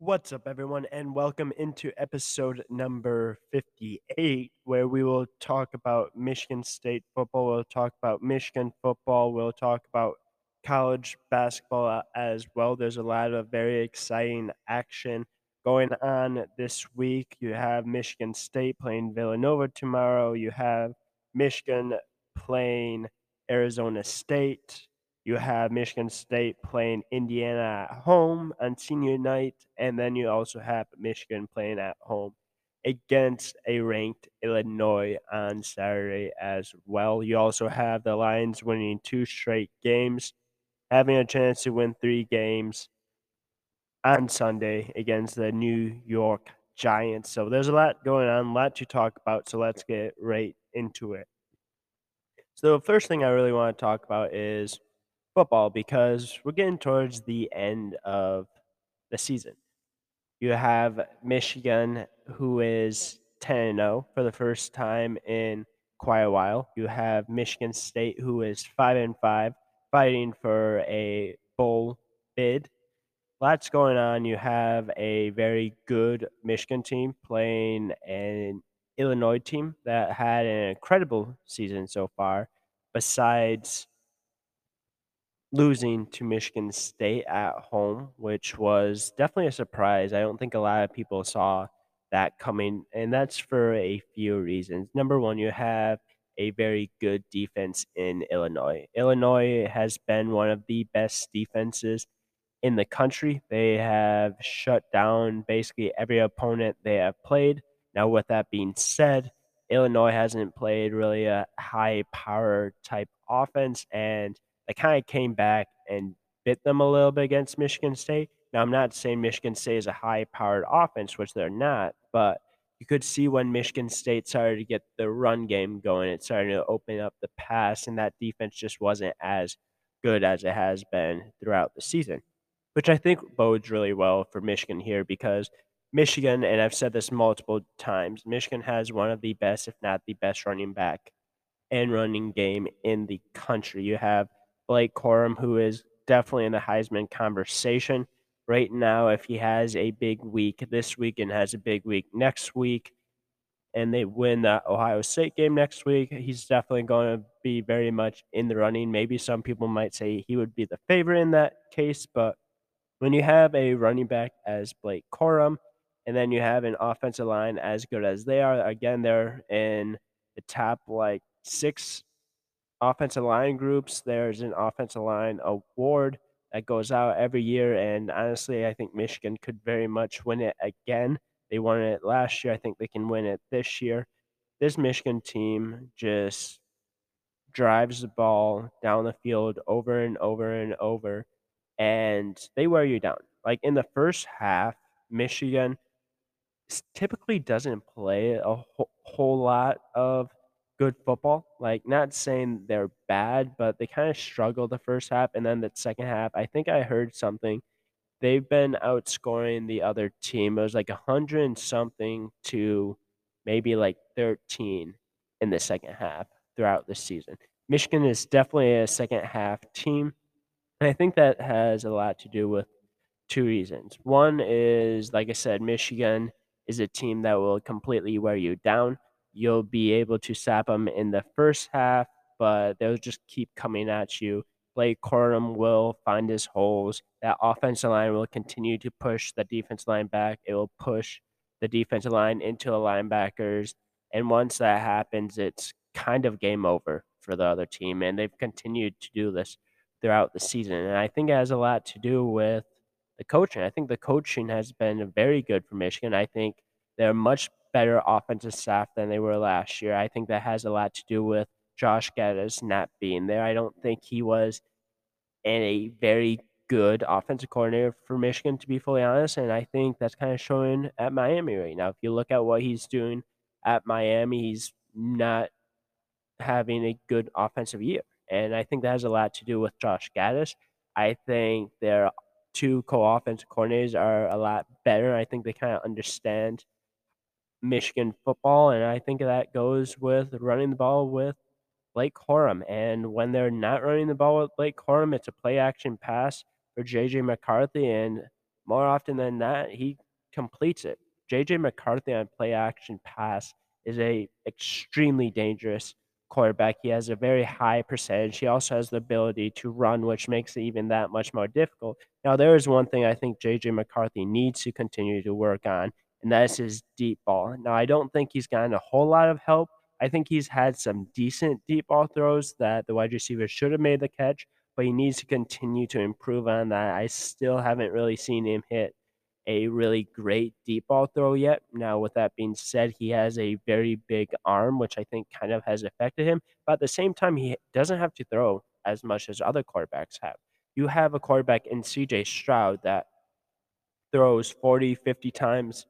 What's up, everyone, and welcome into episode number 58, where we will talk about Michigan State football. We'll talk about Michigan football. We'll talk about college basketball uh, as well. There's a lot of very exciting action going on this week. You have Michigan State playing Villanova tomorrow, you have Michigan playing Arizona State. You have Michigan State playing Indiana at home on senior night, and then you also have Michigan playing at home against a ranked Illinois on Saturday as well. You also have the Lions winning two straight games, having a chance to win three games on Sunday against the New York Giants. So there's a lot going on, a lot to talk about. So let's get right into it. So the first thing I really want to talk about is football because we're getting towards the end of the season. You have Michigan, who is 10 0 for the first time in quite a while. You have Michigan State, who is 5 and 5, fighting for a bowl bid. Lots going on. You have a very good Michigan team playing an Illinois team that had an incredible season so far, besides losing to Michigan State at home, which was definitely a surprise. I don't think a lot of people saw that coming, and that's for a few reasons. Number one, you have a very good defense in Illinois. Illinois has been one of the best defenses in the country. They have shut down basically every opponent they have played. Now, with that being said, Illinois hasn't played really a high power type offense, and they kind of came back and bit them a little bit against Michigan State. Now, I'm not saying Michigan State is a high powered offense, which they're not, but you could see when Michigan State started to get the run game going, it started to open up the pass, and that defense just wasn't as good as it has been throughout the season, which I think bodes really well for Michigan here because Michigan, and I've said this multiple times, Michigan has one of the best, if not the best, running back and running game in the country. You have Blake Corum, who is definitely in the Heisman conversation right now. If he has a big week this week and has a big week next week, and they win the Ohio State game next week, he's definitely going to be very much in the running. Maybe some people might say he would be the favorite in that case, but when you have a running back as Blake Corum, and then you have an offensive line as good as they are, again, they're in the top like six offensive line groups. There's an offensive line award that goes out every year, and honestly, I think Michigan could very much win it again. They won it last year. I think they can win it this year. This Michigan team just drives the ball down the field over and over and over, and they wear you down. Like in the first half, Michigan typically doesn't play a whole, whole lot of good football. Like, not saying they're bad, but they kind of struggle the first half, and then the second half, I think I heard something. They've been outscoring the other team. It was like a hundred something to maybe like thirteen in the second half throughout the season. Michigan is definitely a second half team. And I think that has a lot to do with two reasons. One is, like I said, Michigan is a team that will completely wear you down you'll be able to sap them in the first half, but they'll just keep coming at you. Blake Corum will find his holes. That offensive line will continue to push the defense line back. It will push the defensive line into the linebackers. And once that happens, it's kind of game over for the other team. And they've continued to do this throughout the season. And I think it has a lot to do with the coaching. I think the coaching has been very good for Michigan. I think they're much better offensive staff than they were last year. I think that has a lot to do with Josh Gattis not being there. I don't think he was in a very good offensive coordinator for Michigan, to be fully honest. And I think that's kind of showing at Miami right now. If you look at what he's doing at Miami, he's not having a good offensive year. And I think that has a lot to do with Josh Gattis. I think their two co offensive coordinators are a lot better. I think they kind of understand Michigan football, and I think that goes with running the ball with Blake Corum. And when they're not running the ball with Blake Corum, it's a play action pass for JJ McCarthy. And more often than not, he completes it. JJ McCarthy on play action pass is a extremely dangerous quarterback. He has a very high percentage. He also has the ability to run, which makes it even that much more difficult. Now, there is one thing I think JJ McCarthy needs to continue to work on, and that is his deep ball. Now, I don't think he's gotten a whole lot of help. I think he's had some decent deep ball throws that the wide receiver should have made the catch, but he needs to continue to improve on that. I still haven't really seen him hit a really great deep ball throw yet. Now, with that being said, he has a very big arm, which I think kind of has affected him. But at the same time, he doesn't have to throw as much as other quarterbacks have. You have a quarterback in CJ Stroud that throws 40, 50 times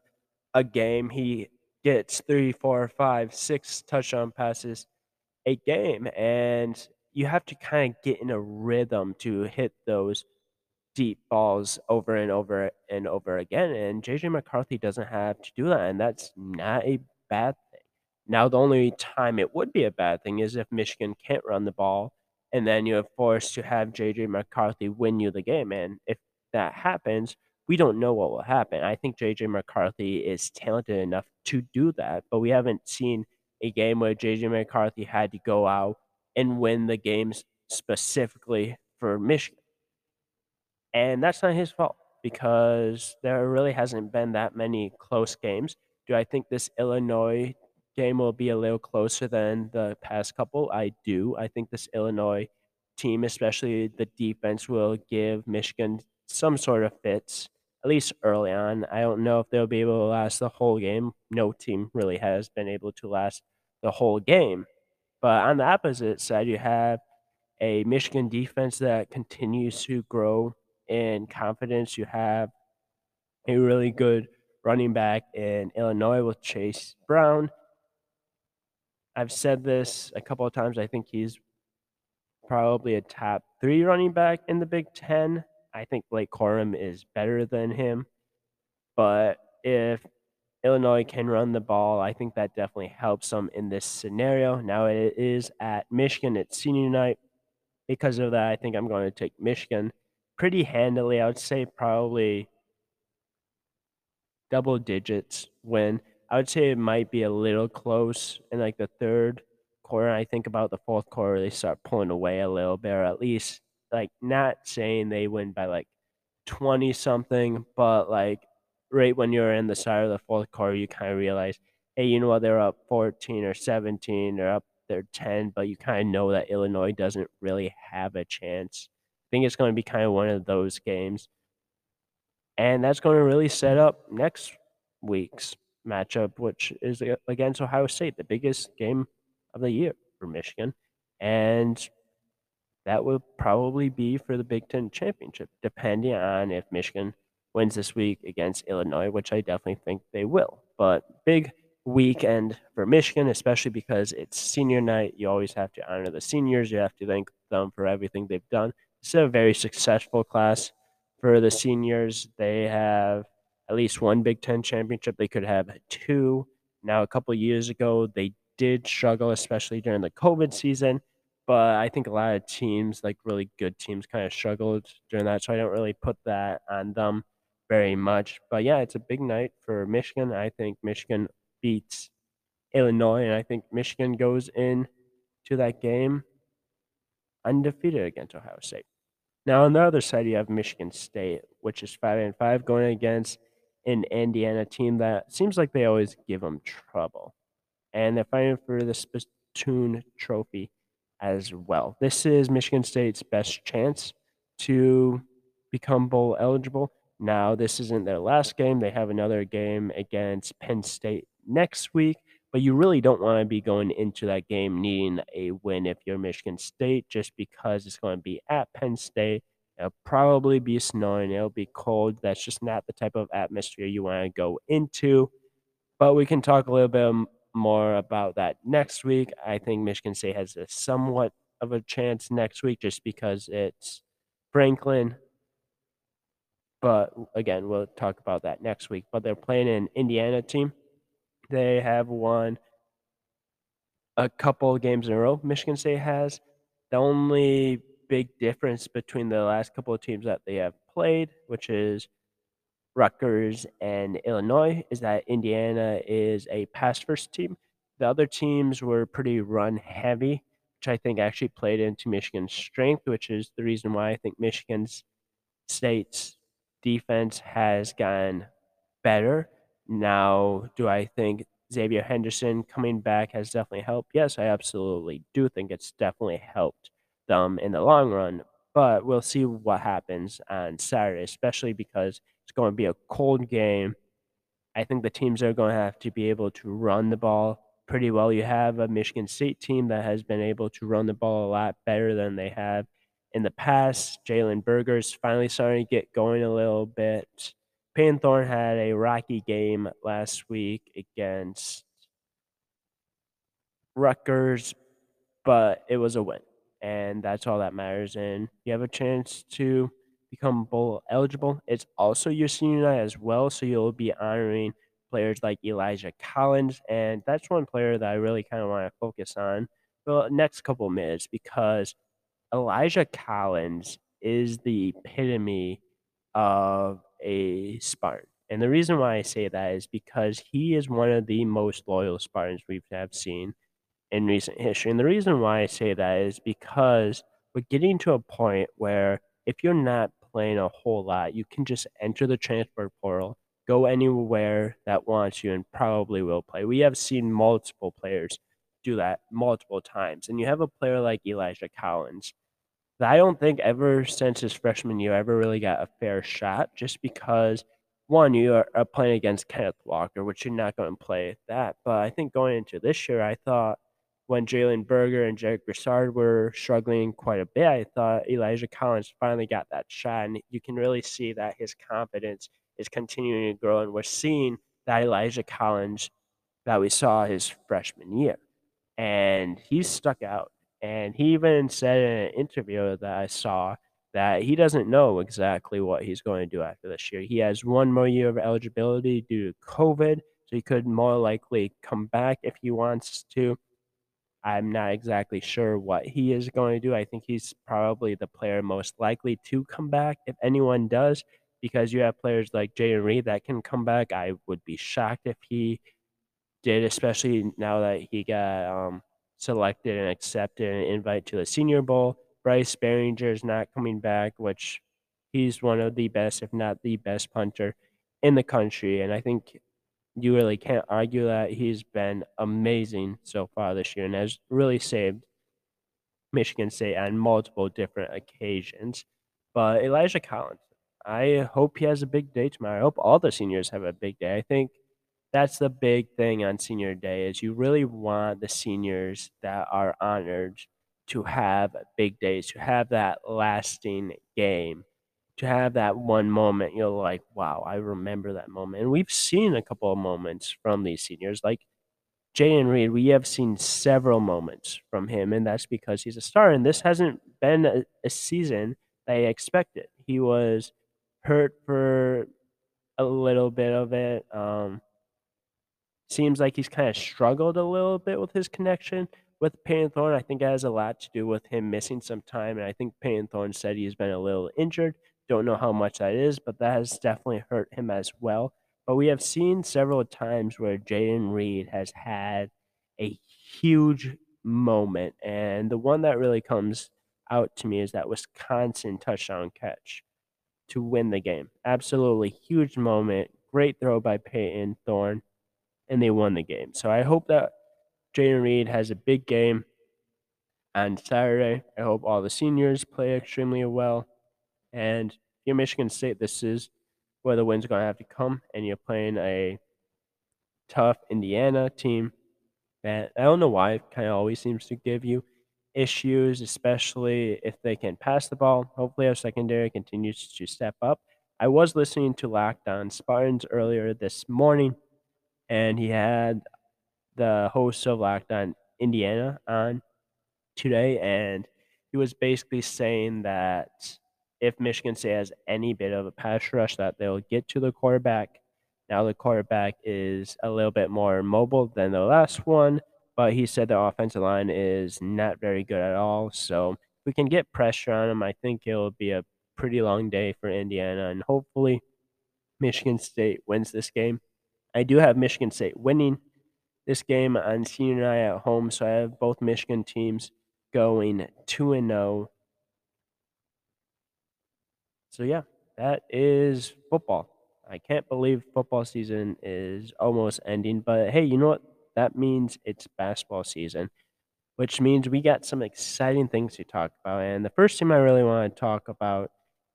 a game. He gets three, four, five, six touchdown passes a game. And you have to kind of get in a rhythm to hit those deep balls over and over and over again. And JJ McCarthy doesn't have to do that. And that's not a bad thing. Now, the only time it would be a bad thing is if Michigan can't run the ball and then you're forced to have JJ McCarthy win you the game. And if that happens, we don't know what will happen. I think JJ McCarthy is talented enough to do that, but we haven't seen a game where JJ McCarthy had to go out and win the games specifically for Michigan. And that's not his fault because there really hasn't been that many close games. Do I think this Illinois game will be a little closer than the past couple? I do. I think this Illinois team, especially the defense, will give Michigan some sort of fits, at least early on. I don't know if they'll be able to last the whole game. No team really has been able to last the whole game. But on the opposite side, you have a Michigan defense that continues to grow in confidence. You have a really good running back in Illinois with Chase Brown. I've said this a couple of times. I think he's probably a top three running back in the Big Ten. I think Blake Corum is better than him. But if Illinois can run the ball, I think that definitely helps them in this scenario. Now it is at Michigan. It's senior night. Because of that, I think I'm going to take Michigan pretty handily. I would say probably double digits win. I would say it might be a little close in like the third quarter. I think about the fourth quarter, they start pulling away a little bit, or at least like not saying they win by like 20 something, but like right when you're in the side of the fourth quarter, you kind of realize, hey, you know what, they're up 14 or 17, they're up, they're 10, but you kind of know that Illinois doesn't really have a chance I think it's going to be kind of one of those games. And that's going to really set up next week's matchup, which is against Ohio State, the biggest game of the year for Michigan. And that will probably be for the Big Ten championship, depending on if Michigan wins this week against Illinois, which I definitely think they will. But big weekend for Michigan, especially because it's senior night. You always have to honor the seniors. You have to thank them for everything they've done. It's a very successful class for the seniors. They have at least one Big Ten championship. They could have two. Now, a couple years ago, they did struggle, especially during the COVID season. But I think a lot of teams, like really good teams, kind of struggled during that. So I don't really put that on them very much. But yeah, it's a big night for Michigan. I think Michigan beats Illinois, and I think Michigan goes in to that game undefeated against Ohio State. Now on the other side, you have Michigan State, which is five and five, going against an Indiana team that seems like they always give them trouble, and they're fighting for the Spittoon Trophy as well. This is Michigan State's best chance to become bowl eligible. Now, this isn't their last game. They have another game against Penn State next week, but you really don't want to be going into that game needing a win if you're Michigan State, just because it's going to be at Penn State. It'll probably be snowing. It'll be cold. That's just not the type of atmosphere you want to go into. But we can talk a little bit more about that next week. I think Michigan State has a somewhat of a chance next week just because it's Franklin. But again, we'll talk about that next week. But they're playing an Indiana team they have won a couple games in a row. Michigan State has. The only big difference between the last couple of teams that they have played, which is Rutgers and Illinois is that Indiana is a pass first team. The other teams were pretty run heavy, which I think actually played into Michigan's strength, which is the reason why I think Michigan's State's defense has gotten better. Now, do I think Xavier Henderson coming back has definitely helped? Yes, I absolutely do think it's definitely helped them in the long run. But we'll see what happens on Saturday, especially because going to be a cold game. I think the teams are going to have to be able to run the ball pretty well. You have a Michigan State team that has been able to run the ball a lot better than they have in the past. Jalen Berger's finally starting to get going a little bit. Payton Thorne had a rocky game last week against Rutgers, but it was a win, and that's all that matters. And you have a chance to become bowl eligible. It's also your senior night as well, so you'll be honoring players like Elijah Collins, and that's one player that I really kind of want to focus on for the next couple minutes because Elijah Collins is the epitome of a Spartan. And the reason why I say that is because he is one of the most loyal Spartans we've have seen in recent history. And the reason why I say that is because we're getting to a point where if you're not playing a whole lot, you can just enter the transfer portal, go anywhere that wants you, and probably will play. We have seen multiple players do that multiple times. And you have a player like Elijah Collins that I don't think ever since his freshman year ever really got a fair shot just because one, you are playing against Kenneth Walker, which you're not going to play that. But I think going into this year, I thought when Jalen Berger and Jarek Broussard were struggling quite a bit, I thought Elijah Collins finally got that shot. And you can really see that his confidence is continuing to grow. And we're seeing that Elijah Collins that we saw his freshman year. And he stuck out. And he even said in an interview that I saw that he doesn't know exactly what he's going to do after this year. He has one more year of eligibility due to COVID, so he could more likely come back if he wants to. I'm not exactly sure what he is going to do. I think he's probably the player most likely to come back if anyone does, because you have players like Jayden Reed that can come back. I would be shocked if he did, especially now that he got um, selected and accepted an invite to the Senior Bowl. Bryce Baringer is not coming back, which he's one of the best, if not the best punter in the country. And I think you really can't argue that he's been amazing so far this year and has really saved Michigan State on multiple different occasions. But Elijah Collins, I hope he has a big day tomorrow. I hope all the seniors have a big day. I think that's the big thing on senior day is you really want the seniors that are honored to have big days, to have that lasting game to have that one moment, you're like, wow, I remember that moment. And we've seen a couple of moments from these seniors, like Jayden Reed. We have seen several moments from him, and that's because he's a star. And this hasn't been a, a season I expected. He was hurt for a little bit of it. Um, seems like he's kind of struggled a little bit with his connection with Payton Thorne. I think it has a lot to do with him missing some time, and I think Payton Thorne said he's been a little injured. Don't know how much that is, but that has definitely hurt him as well. But we have seen several times where Jayden Reed has had a huge moment. And the one that really comes out to me is that Wisconsin touchdown catch to win the game. Absolutely huge moment. Great throw by Payton Thorne, and they won the game. So I hope that Jayden Reed has a big game on Saturday. I hope all the seniors play extremely well. And you're Michigan State, this is where the win's going to have to come. And you're playing a tough Indiana team that I don't know why it kind of always seems to give you issues, especially if they can pass the ball. Hopefully, our secondary continues to step up. I was listening to Lockdown Spartans earlier this morning, and he had the host of Lockdown Indiana on today, and he was basically saying that if Michigan State has any bit of a pass rush, that they'll get to the quarterback. Now the quarterback is a little bit more mobile than the last one, but he said the offensive line is not very good at all. So if we can get pressure on him, I think it'll be a pretty long day for Indiana, and hopefully Michigan State wins this game. I do have Michigan State winning this game on senior night at home, so I have both Michigan teams going 2 and 0. So yeah, that is football. I can't believe football season is almost ending, but hey, you know what? That means it's basketball season, which means we got some exciting things to talk about. And the first team I really want to talk about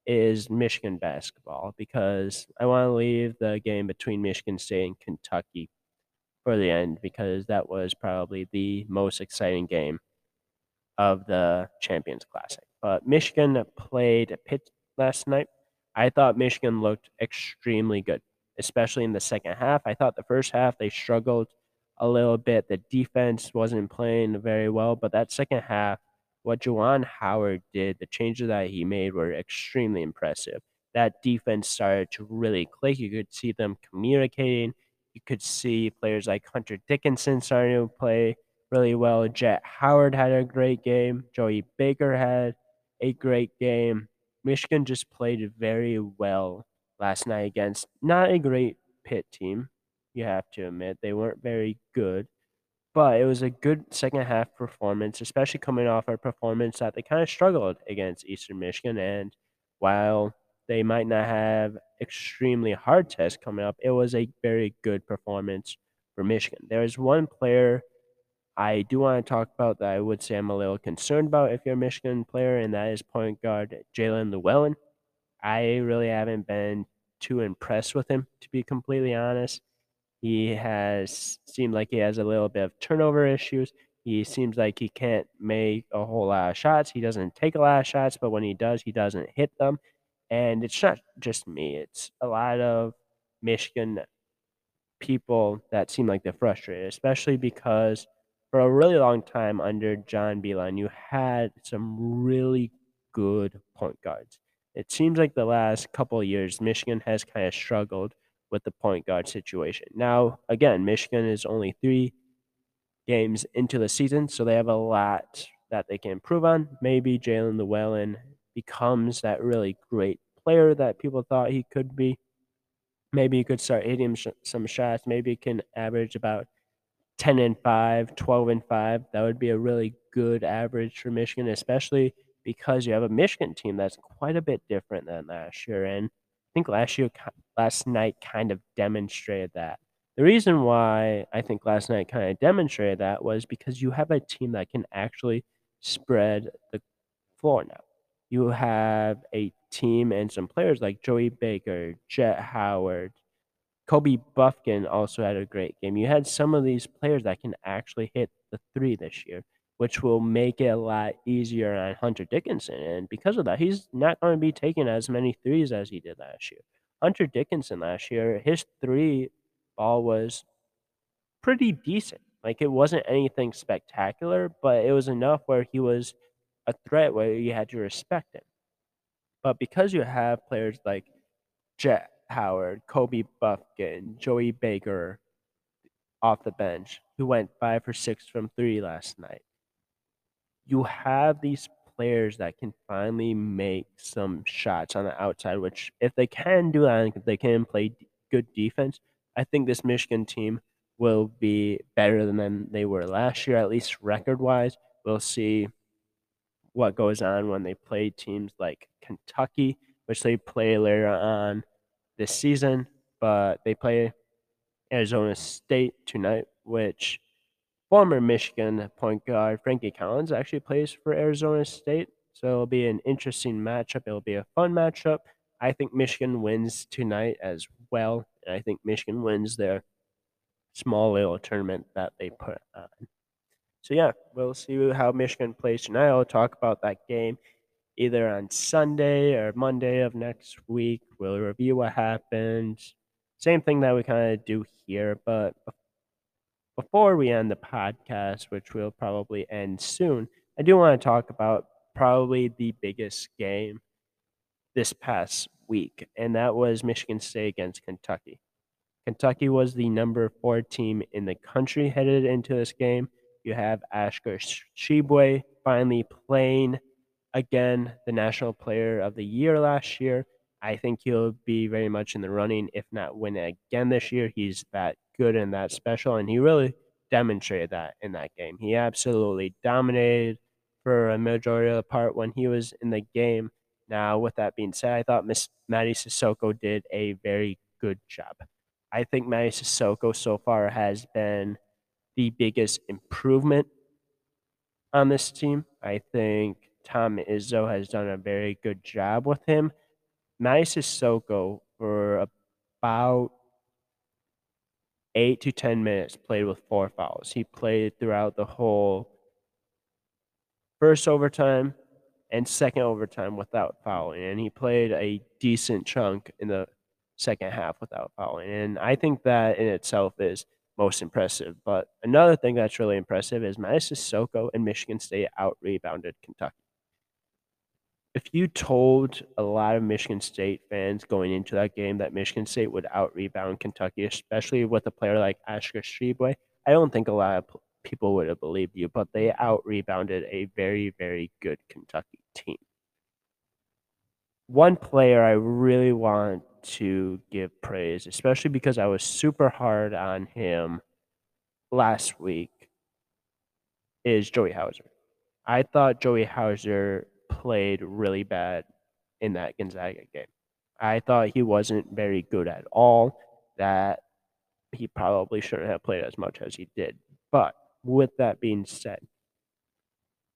is Michigan basketball because I want to leave the game between Michigan State and Kentucky for the end because that was probably the most exciting game of the Champions Classic. But Michigan played Pitt last night. I thought Michigan looked extremely good, especially in the second half. I thought the first half they struggled a little bit. The defense wasn't playing very well, but that second half, what Juwan Howard did, the changes that he made were extremely impressive. That defense started to really click. You could see them communicating. You could see players like Hunter Dickinson starting to play really well. Jett Howard had a great game. Joey Baker had a great game. Michigan just played very well last night against not a great Pitt team, you have to admit. They weren't very good, but it was a good second half performance, especially coming off a performance that they kind of struggled against Eastern Michigan. And while they might not have extremely hard tests coming up, it was a very good performance for Michigan. There is one player I do want to talk about that I would say I'm a little concerned about if you're a Michigan player, and that is point guard Jaelin Llewellyn. I really haven't been too impressed with him, to be completely honest. He has seemed like he has a little bit of turnover issues. He seems like he can't make a whole lot of shots. He doesn't take a lot of shots, but when he does, he doesn't hit them. And it's not just me, it's a lot of Michigan people that seem like they're frustrated, especially because for a really long time under John Beilein, you had some really good point guards. It seems like the last couple years, Michigan has kind of struggled with the point guard situation. Now, again, Michigan is only three games into the season, so they have a lot that they can improve on. Maybe Jaelin Llewellyn becomes that really great player that people thought he could be. Maybe he could start hitting some shots. Maybe he can average about 10 and 5, 12 and 5. That would be a really good average for Michigan, especially because you have a Michigan team that's quite a bit different than last year. And I think last year, last night kind of demonstrated that. The reason why I think last night kind of demonstrated that was because you have a team that can actually spread the floor now. You have a team and some players like Joey Baker, Jett Howard, Kobe Bufkin also had a great game. You had some of these players that can actually hit the three this year, which will make it a lot easier on Hunter Dickinson. And because of that, he's not going to be taking as many threes as he did last year. Hunter Dickinson last year, his three ball was pretty decent. Like it wasn't anything spectacular, but it was enough where he was a threat where you had to respect him. But because you have players like Jett Howard, Kobe Bufkin, Joey Baker off the bench, who went five for six from three last night. You have these players that can finally make some shots on the outside, which, if they can do that and they can play good defense, I think this Michigan team will be better than they were last year, at least record wise. We'll see what goes on when they play teams like Kentucky, which they play later on this season, but they play Arizona State tonight, which former Michigan point guard Frankie Collins actually plays for Arizona State. So it'll be an interesting matchup. It'll be a fun matchup. I think Michigan wins tonight as well. And I think Michigan wins their small little tournament that they put on. So yeah, we'll see how Michigan plays tonight. I'll talk about that game either on Sunday or Monday of next week. We'll review what happened. Same thing that we kind of do here, but before we end the podcast, which we'll probably end soon, I do want to talk about probably the biggest game this past week, and that was Michigan State against Kentucky. Kentucky was the number four team in the country headed into this game. You have Oscar Tshiebwe finally playing again the National Player of the Year last year. I think he'll be very much in the running, if not win it again this year. He's that good and that special, and he really demonstrated that in that game. He absolutely dominated for a majority of the part when he was in the game. Now, with that being said, I thought Miss Mady Sissoko did a very good job. I think Mady Sissoko so far has been the biggest improvement on this team. I think Tom Izzo has done a very good job with him. Mady Sissoko, for about eight to 10 minutes, played with four fouls. He played throughout the whole first overtime and second overtime without fouling. And he played a decent chunk in the second half without fouling. And I think that in itself is most impressive. But another thing that's really impressive is Mady Sissoko and Michigan State out rebounded Kentucky. If you told a lot of Michigan State fans going into that game that Michigan State would out rebound Kentucky, especially with a player like Oscar Tshiebwe, I don't think a lot of people would have believed you, but they out rebounded a very, very good Kentucky team. One player I really want to give praise, especially because I was super hard on him last week, is Joey Hauser. I thought Joey Hauser played really bad in that Gonzaga game. I thought he wasn't very good at all, that he probably shouldn't have played as much as he did. But with that being said,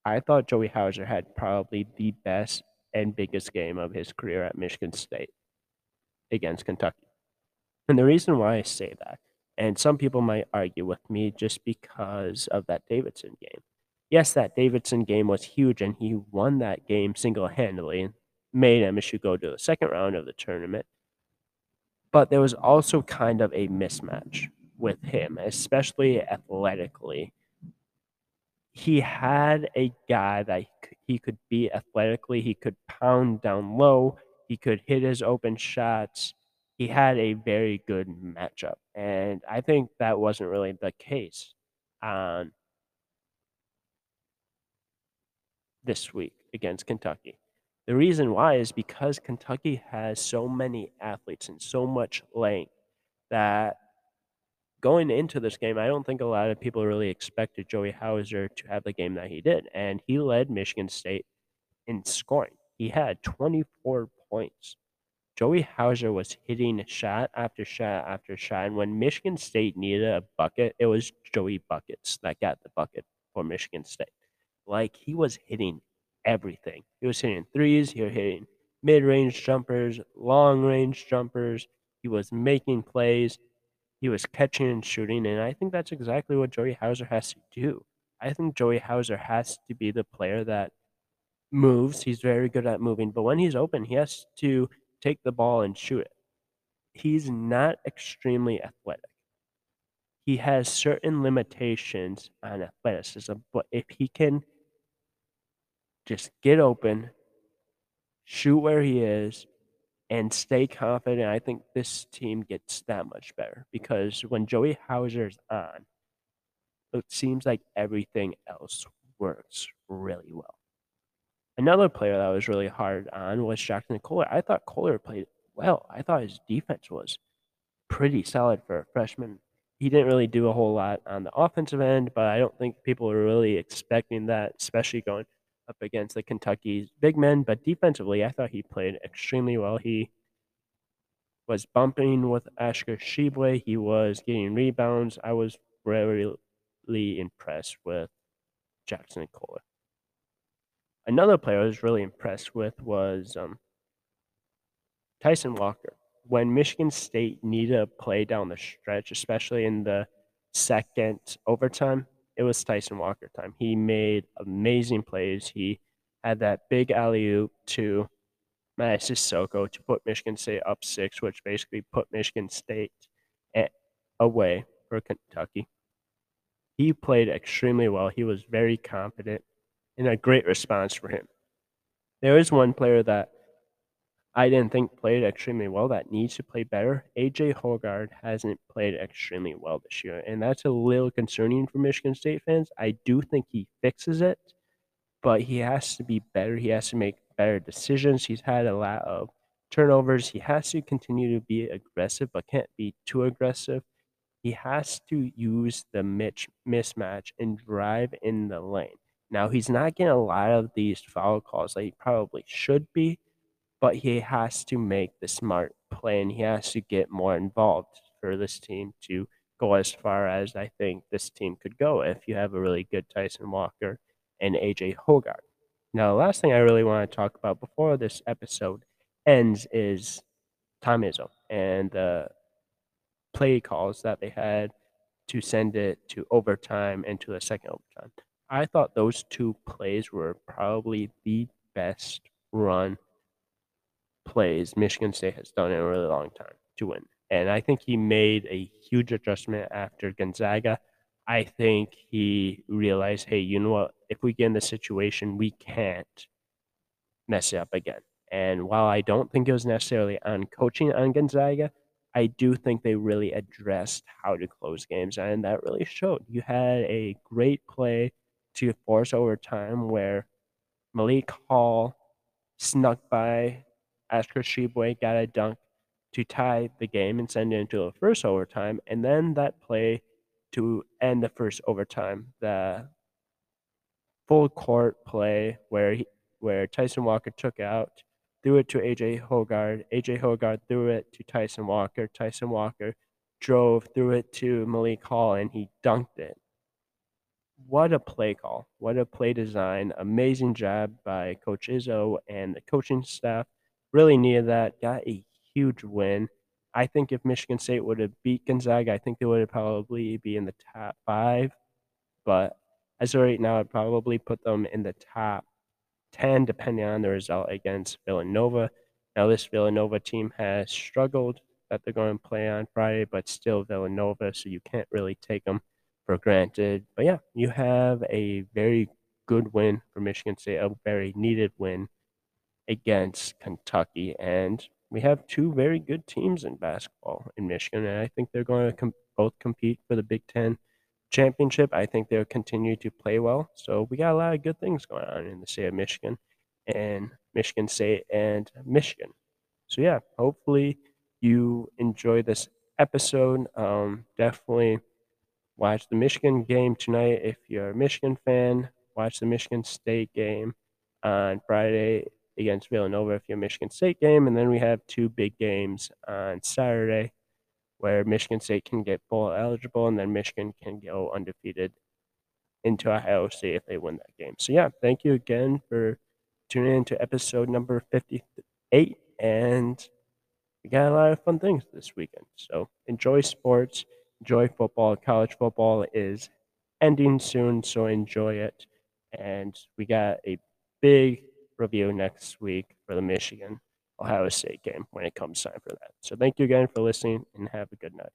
I thought Joey Hauser had probably the best and biggest game of his career at Michigan State against Kentucky. And the reason why I say that, and some people might argue with me just because of that Davidson game. Yes, that Davidson game was huge, and he won that game single handedly and made MSU go to the second round of the tournament. But there was also kind of a mismatch with him, especially athletically. He had a guy that he could be athletically, he could pound down low, he could hit his open shots. He had a very good matchup. And I think that wasn't really the case on this week against Kentucky. The reason why is because Kentucky has so many athletes and so much length that going into this game, I don't think a lot of people really expected Joey Hauser to have the game that he did. And he led Michigan State in scoring. He had 24 points. Joey Hauser was hitting shot after shot after shot. And when Michigan State needed a bucket, it was Joey Buckets that got the bucket for Michigan State. Like he was hitting everything. He was hitting threes, he was hitting mid range jumpers, long range jumpers. He was making plays. He was catching and shooting. And I think that's exactly what Joey Hauser has to do. I think Joey Hauser has to be the player that moves. He's very good at moving, but when he's open, he has to take the ball and shoot it. He's not extremely athletic. He has certain limitations on athleticism, but if he can just get open, shoot where he is, and stay confident, I think this team gets that much better because when Joey Hauser's on, it seems like everything else works really well. Another player that was really hard on was Jaxon Kohler. I thought Kohler played well. I thought his defense was pretty solid for a freshman. He didn't really do a whole lot on the offensive end, but I don't think people were really expecting that, especially going up against the Kentucky big men. But defensively, I thought he played extremely well. He was bumping with Oscar Tshiebwe. He was getting rebounds. I was really impressed with Jaxon Kohler. Another player I was really impressed with was um, Tyson Walker. When Michigan State needed a play down the stretch, especially in the second overtime, it was Tyson Walker time. He made amazing plays. He had that big alley oop to Mady Sissoko to put Michigan State up six, which basically put Michigan State away for Kentucky. He played extremely well. He was very confident and a great response for him. There is one player that I didn't think played extremely well that needs to play better. AJ Hoggard hasn't played extremely well this year, and that's a little concerning for Michigan State fans. I do think he fixes it, but he has to be better. He has to make better decisions. He's had a lot of turnovers. He has to continue to be aggressive, but can't be too aggressive. He has to use the mitch mismatch and drive in the lane. Now, he's not getting a lot of these foul calls that he probably should be, but he has to make the smart play and he has to get more involved for this team to go as far as I think this team could go if you have a really good Tyson Walker and AJ Hoggard. Now, the last thing I really want to talk about before this episode ends is Tom Izzo and the play calls that they had to send it to overtime and to the second overtime. I thought those two plays were probably the best run plays Michigan State has done in a really long time to win. And I think he made a huge adjustment after Gonzaga. I think he realized, hey, you know what? If we get in this situation, we can't mess it up again. And while I don't think it was necessarily on coaching on Gonzaga, I do think they really addressed how to close games, and that really showed. You had a great play to force overtime where Malik Hall snuck by Oscar Tshiebwe, got a dunk to tie the game and send it into the first overtime, and then that play to end the first overtime, the full court play where he, where Tyson Walker took out, threw it to AJ Hoggard, AJ Hoggard threw it to Tyson Walker, Tyson Walker drove, threw it to Malik Hall, and he dunked it. What a play call! What a play design! Amazing job by Coach Izzo and the coaching staff. Really needed that. Got a huge win. I think if Michigan State would have beat Gonzaga, I think they would have probably be in the top five. But as of right now, I'd probably put them in the top 10, depending on the result against Villanova. Now, this Villanova team has struggled that they're going to play on Friday, but still Villanova, so you can't really take them for granted. But yeah, you have a very good win for Michigan State, a very needed win against Kentucky. And we have two very good teams in basketball in Michigan, and I think they're going to com- both compete for the Big Ten championship. I think they'll continue to play well. So we got a lot of good things going on in the state of Michigan and Michigan State and Michigan. So yeah, hopefully you enjoy this episode. Um, definitely watch the Michigan game tonight if you're a Michigan fan. Watch the Michigan State game on Friday against Villanova if you're Michigan State game. And then we have two big games on Saturday where Michigan State can get bowl eligible and then Michigan can go undefeated into Ohio State if they win that game. So yeah, thank you again for tuning in to episode number 58 and we got a lot of fun things this weekend. So enjoy sports, enjoy football. College football is ending soon, so enjoy it. And we got a big review next week for the Michigan Ohio State game when it comes time for that. So thank you again for listening and have a good night.